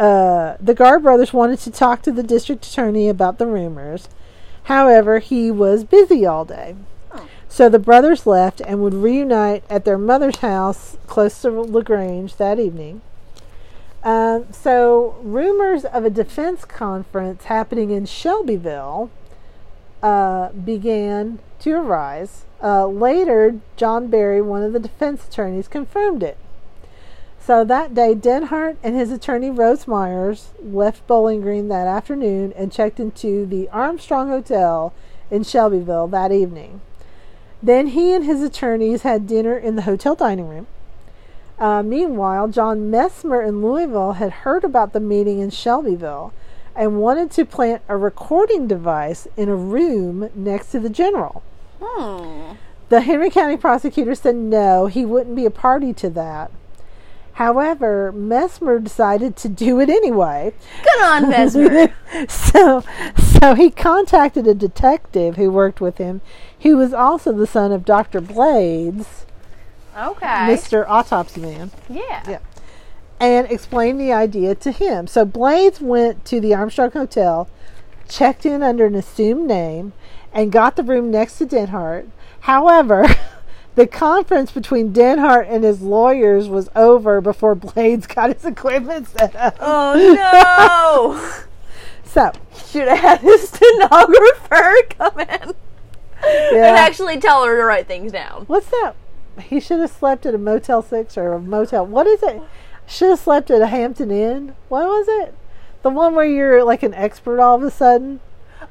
uh, the Garr brothers wanted to talk to the district attorney about the rumors. However, he was busy all day. Oh. So the brothers left and would reunite at their mother's house close to LaGrange that evening. Um, so, rumors of a defense conference happening in Shelbyville uh, began to arise. Uh, later, John Barry, one of the defense attorneys, confirmed it. So that day, Denhardt and his attorney Rodes Myers left Bowling Green that afternoon and checked into the Armstrong Hotel in Shelbyville that evening. Then he and his attorneys had dinner in the hotel dining room. Uh, meanwhile, John Messmer in Louisville had heard about the meeting in Shelbyville and wanted to plant a recording device in a room next to the general. Hmm. The Henry County prosecutor said no, he wouldn't be a party to that. However, Messmer decided to do it anyway. Good on Messmer. *laughs* so, so he contacted a detective who worked with him, who was also the son of Dr. Blades, okay. Mr. Autopsy Man, Yeah. Yeah. and explained the idea to him. So Blades went to the Armstrong Hotel, checked in under an assumed name, and got the room next to Denhardt. However, *laughs* the conference between Denhardt and his lawyers was over before Blades *laughs* got his equipment set up. Oh no! *laughs* So! Should have had his stenographer come in and actually tell her to write things down. What's that? He should have slept at a Motel 6 or a motel. What is it? Should have slept at a Hampton Inn. What was it? The one where you're like an expert all of a sudden?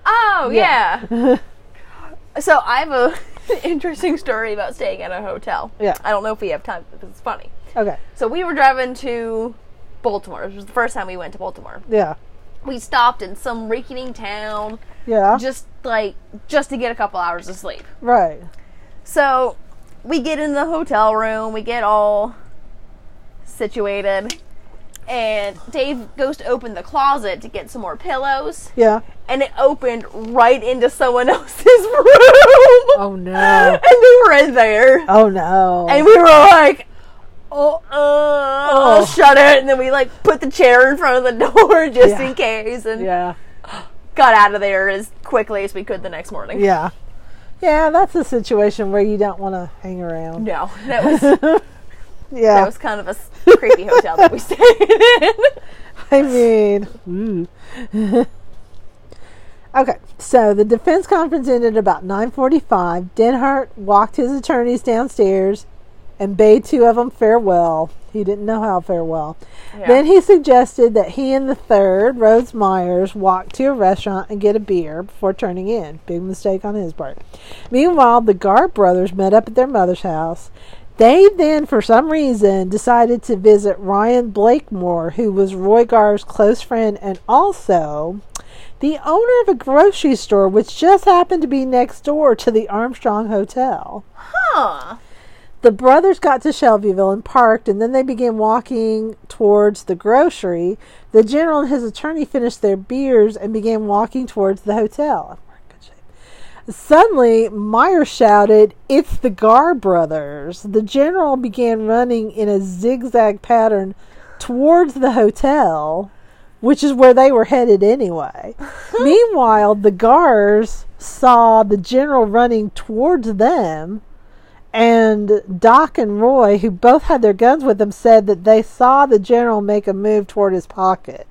Oh Yeah. yeah. so I have a *laughs* interesting story about staying at a hotel. Yeah. I don't know if we have time because it's funny. Okay. So we were driving to Baltimore. This was the first time we went to Baltimore. Yeah. We stopped in some reeking town Yeah. just like just to get a couple hours of sleep. right. So we get in the hotel room, we get all situated, and Dave goes to open the closet to get some more pillows, Yeah. and it opened right into someone *laughs* else's room. Oh no. *laughs* And we were in there, Oh no. and we were like, "Oh, uh, I'll Oh. shut it," and then we like put the chair in front of the *laughs* door just Yeah. in case, and yeah. *gasps* got out of there as quickly as we could the next morning. Yeah. Yeah, that's a situation where you don't want to hang around. No, that was that was kind of a creepy hotel that we stayed in. *laughs* I mean, ooh. Hmm. *laughs* okay. So the defense conference ended about 9:45. Denhardt walked his attorneys downstairs and bade two of them farewell. He didn't know how farewell. Yeah. Then he suggested that he and the third, Rodes Myers, walk to a restaurant and get a beer before turning in. Big mistake on his part. Meanwhile, the Garr brothers met up at their mother's house. They then, for some reason, decided to visit Ryan Blakemore, who was Roy Garr's close friend and also the owner of a grocery store, which just happened to be next door to the Armstrong Hotel. Huh. The brothers got to Shelbyville and parked, and then they began walking towards the grocery. The general and his attorney finished their beers and began walking towards the hotel. We're in good shape. Suddenly, Meyer shouted, It's the Garr brothers. The general began running in a zigzag pattern towards the hotel, which is where they were headed anyway. *laughs* Meanwhile, the Garrs saw the general running towards them and Doc and Roy, who both had their guns with them, said that they saw the general make a move toward his pocket.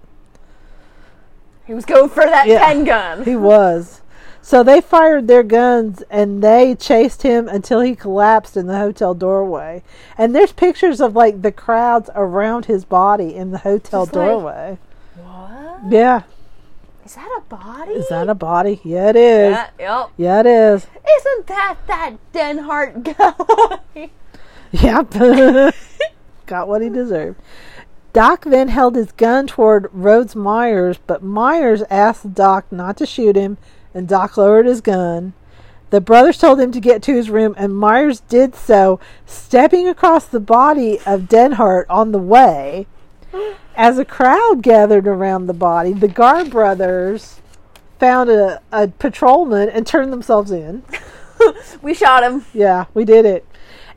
He was going for that Yeah. pen gun. He was. So they fired their guns and they chased him until he collapsed in the hotel doorway. And there's pictures of like the crowds around his body in the hotel Just like- doorway. What? yeah. Is that a body? Is that a body? Yeah, it is. Yeah, yep. Yeah, it is. Isn't that that Denhardt guy? *laughs* Yep. *laughs* Got what he deserved. Doc then held his gun toward Rodes Myers, but Myers asked Doc not to shoot him, and Doc lowered his gun. The brothers told him to get to his room, and Myers did so, stepping across the body of Denhardt on the way. As a crowd gathered around the body, the Garr brothers found a, a patrolman and turned themselves in. *laughs* we shot him. Yeah, we did it.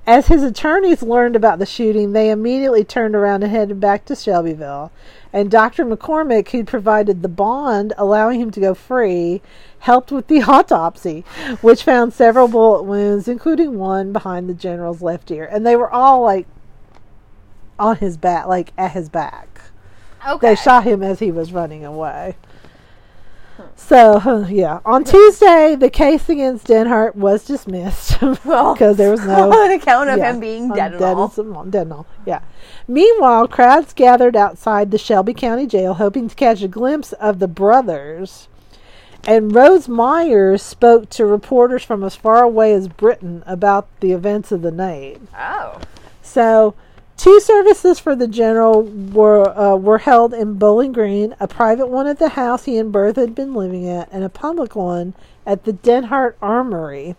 As his attorneys learned about the shooting, they immediately turned around and headed back to Shelbyville. And Dr. McCormick, who provided the bond allowing him to go free, helped with the *laughs* autopsy, which found several bullet wounds, including one behind the general's left ear. And they were all like on his back, like at his back. Okay. They shot him as he was running away. So, huh, *laughs* yeah. On Tuesday, the case against Denhardt was dismissed *laughs* *laughs* oh, Well, because there was no on account of yeah, him being dead and dead all. dead and all. Yeah. Meanwhile, crowds gathered outside the Shelby County Jail, hoping to catch a glimpse of the brothers. And Rodes Myers spoke to reporters from as far away as Britain about the events of the night. Oh. So, two services for the general were uh, were held in Bowling Green: a private one at the house he and Bertha had been living at, and a public one at the Denhardt Armory.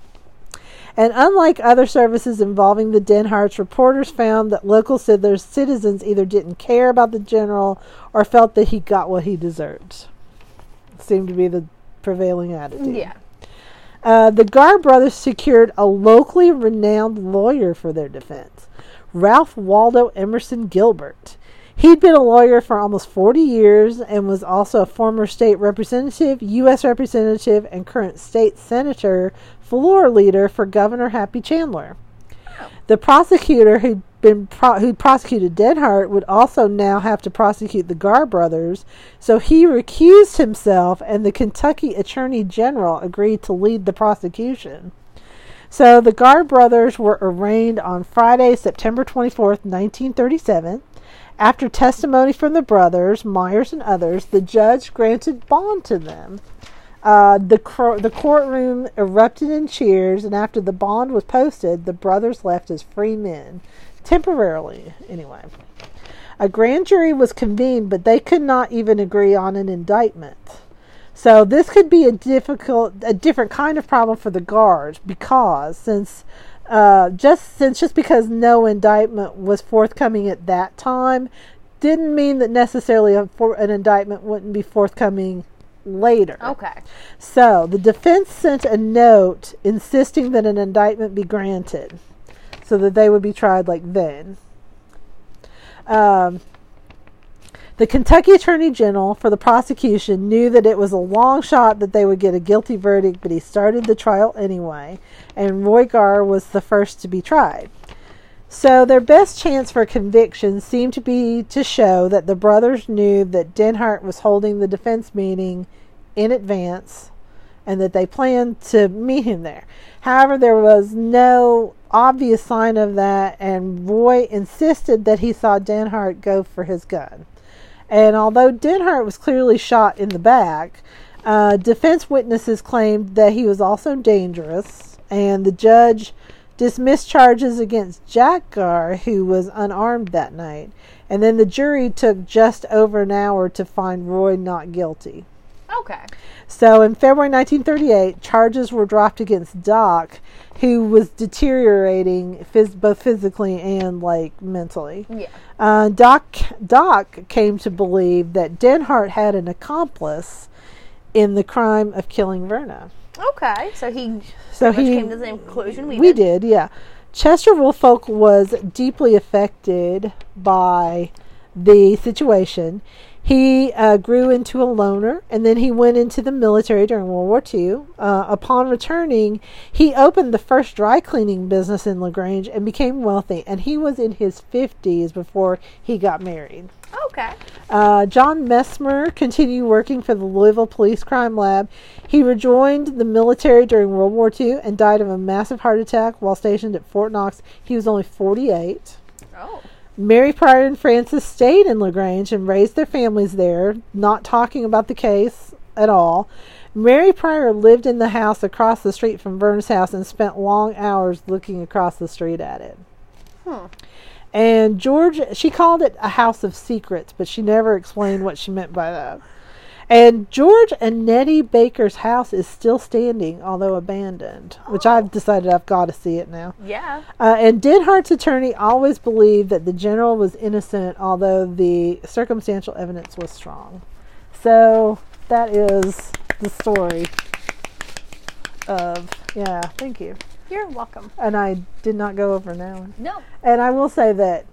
And unlike other services involving the Denhardts, reporters found that local cit- citizens either didn't care about the general or felt that he got what he deserved. Seemed to be the prevailing attitude. Yeah. Uh, the Garr brothers secured a locally renowned lawyer for their defense, Ralph Waldo Emerson Gilbert. He'd been a lawyer for almost 40 years and was also a former state representative, U.S. representative, and current state senator, floor leader for Governor Happy Chandler. The prosecutor who'd been pro- who prosecuted Denhardt would also now have to prosecute the Garr brothers, so he recused himself, and the Kentucky Attorney General agreed to lead the prosecution. So the Garr brothers were arraigned on Friday, September 24th, 1937. After testimony from the brothers, Myers and others, the judge granted bond to them. Uh, the the courtroom erupted in cheers, and after the bond was posted, the brothers left as free men, temporarily, anyway. A grand jury was convened, but they could not even agree on an indictment. So this could be a difficult, a different kind of problem for the guards because since uh, just since just because no indictment was forthcoming at that time, didn't mean that necessarily a, for, an indictment wouldn't be forthcoming later. Okay. So the defense sent a note insisting that an indictment be granted, so that they would be tried like then. Um, The Kentucky Attorney General for the prosecution knew that it was a long shot that they would get a guilty verdict, but he started the trial anyway, and Roy Garr was the first to be tried. So their best chance for conviction seemed to be to show that the brothers knew that Denhardt was holding the defense meeting in advance and that they planned to meet him there. However, there was no obvious sign of that, and Roy insisted that he saw Denhardt go for his gun. And although Denhardt was clearly shot in the back, uh, defense witnesses claimed that he was also dangerous, and the judge dismissed charges against Jack Garr, who was unarmed that night. And then the jury took just over an hour to find Roy not guilty. Okay. So in February 1938, charges were dropped against Doc, who was deteriorating phys- both physically and like mentally. Yeah. Uh, Doc Doc came to believe that Denhardt had an accomplice in the crime of killing Verna. Okay. So he So he came to the same conclusion we, we did, yeah. Chester Woolfolk was deeply affected by the situation. He uh, grew into a loner, and then he went into the military during World War II. Uh, upon returning, he opened the first dry cleaning business in LaGrange and became wealthy. And he was in his 50s before he got married. Okay. Uh, John Messmer continued working for the Louisville Police Crime Lab. He rejoined the military during World War II and died of a massive heart attack while stationed at Fort Knox. He was only 48. Oh. Mary Pryor and Frances stayed in LaGrange and raised their families there, not talking about the case at all. Mary Pryor lived in the house across the street from Verna's house and spent long hours looking across the street at it. Hmm. And George, she called it a house of secrets, but she never explained what she meant by that. And George and Nettie Baker's house is still standing, although abandoned, which I've decided I've got to see it now. Yeah. Uh, and Denhardt's attorney always believed that the general was innocent, although the circumstantial evidence was strong. So that is the story of, yeah, thank you. You're welcome. And I did not go over an hour. No. And I will say that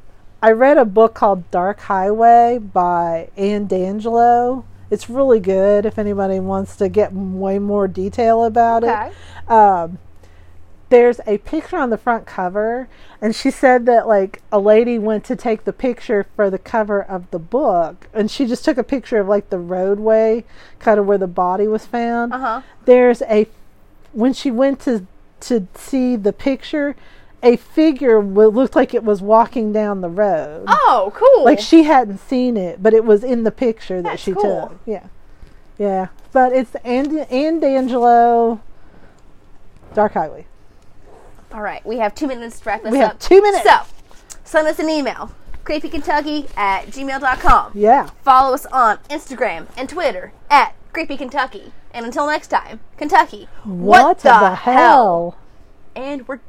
I read a book called Dark Highway by Anne D'Angelo. It's really good if anybody wants to get way more detail about Okay. it. Um, there's a picture on the front cover, and she said that like a lady went to take the picture for the cover of the book, and she just took a picture of like the roadway, kind of where the body was found Uh huh. there's a when she went to to see the picture a figure looked like it was walking down the road Oh, cool. like she hadn't seen it but it was in the picture that That's she cool. took yeah yeah but it's and and d'angelo dark highway All right. We have two minutes to wrap this We up. have two minutes. So, send us an email. creepykentucky at gmail.com. yeah Follow us on Instagram and Twitter at creepykentucky. And until next time, Kentucky. what, the hell? And we're done.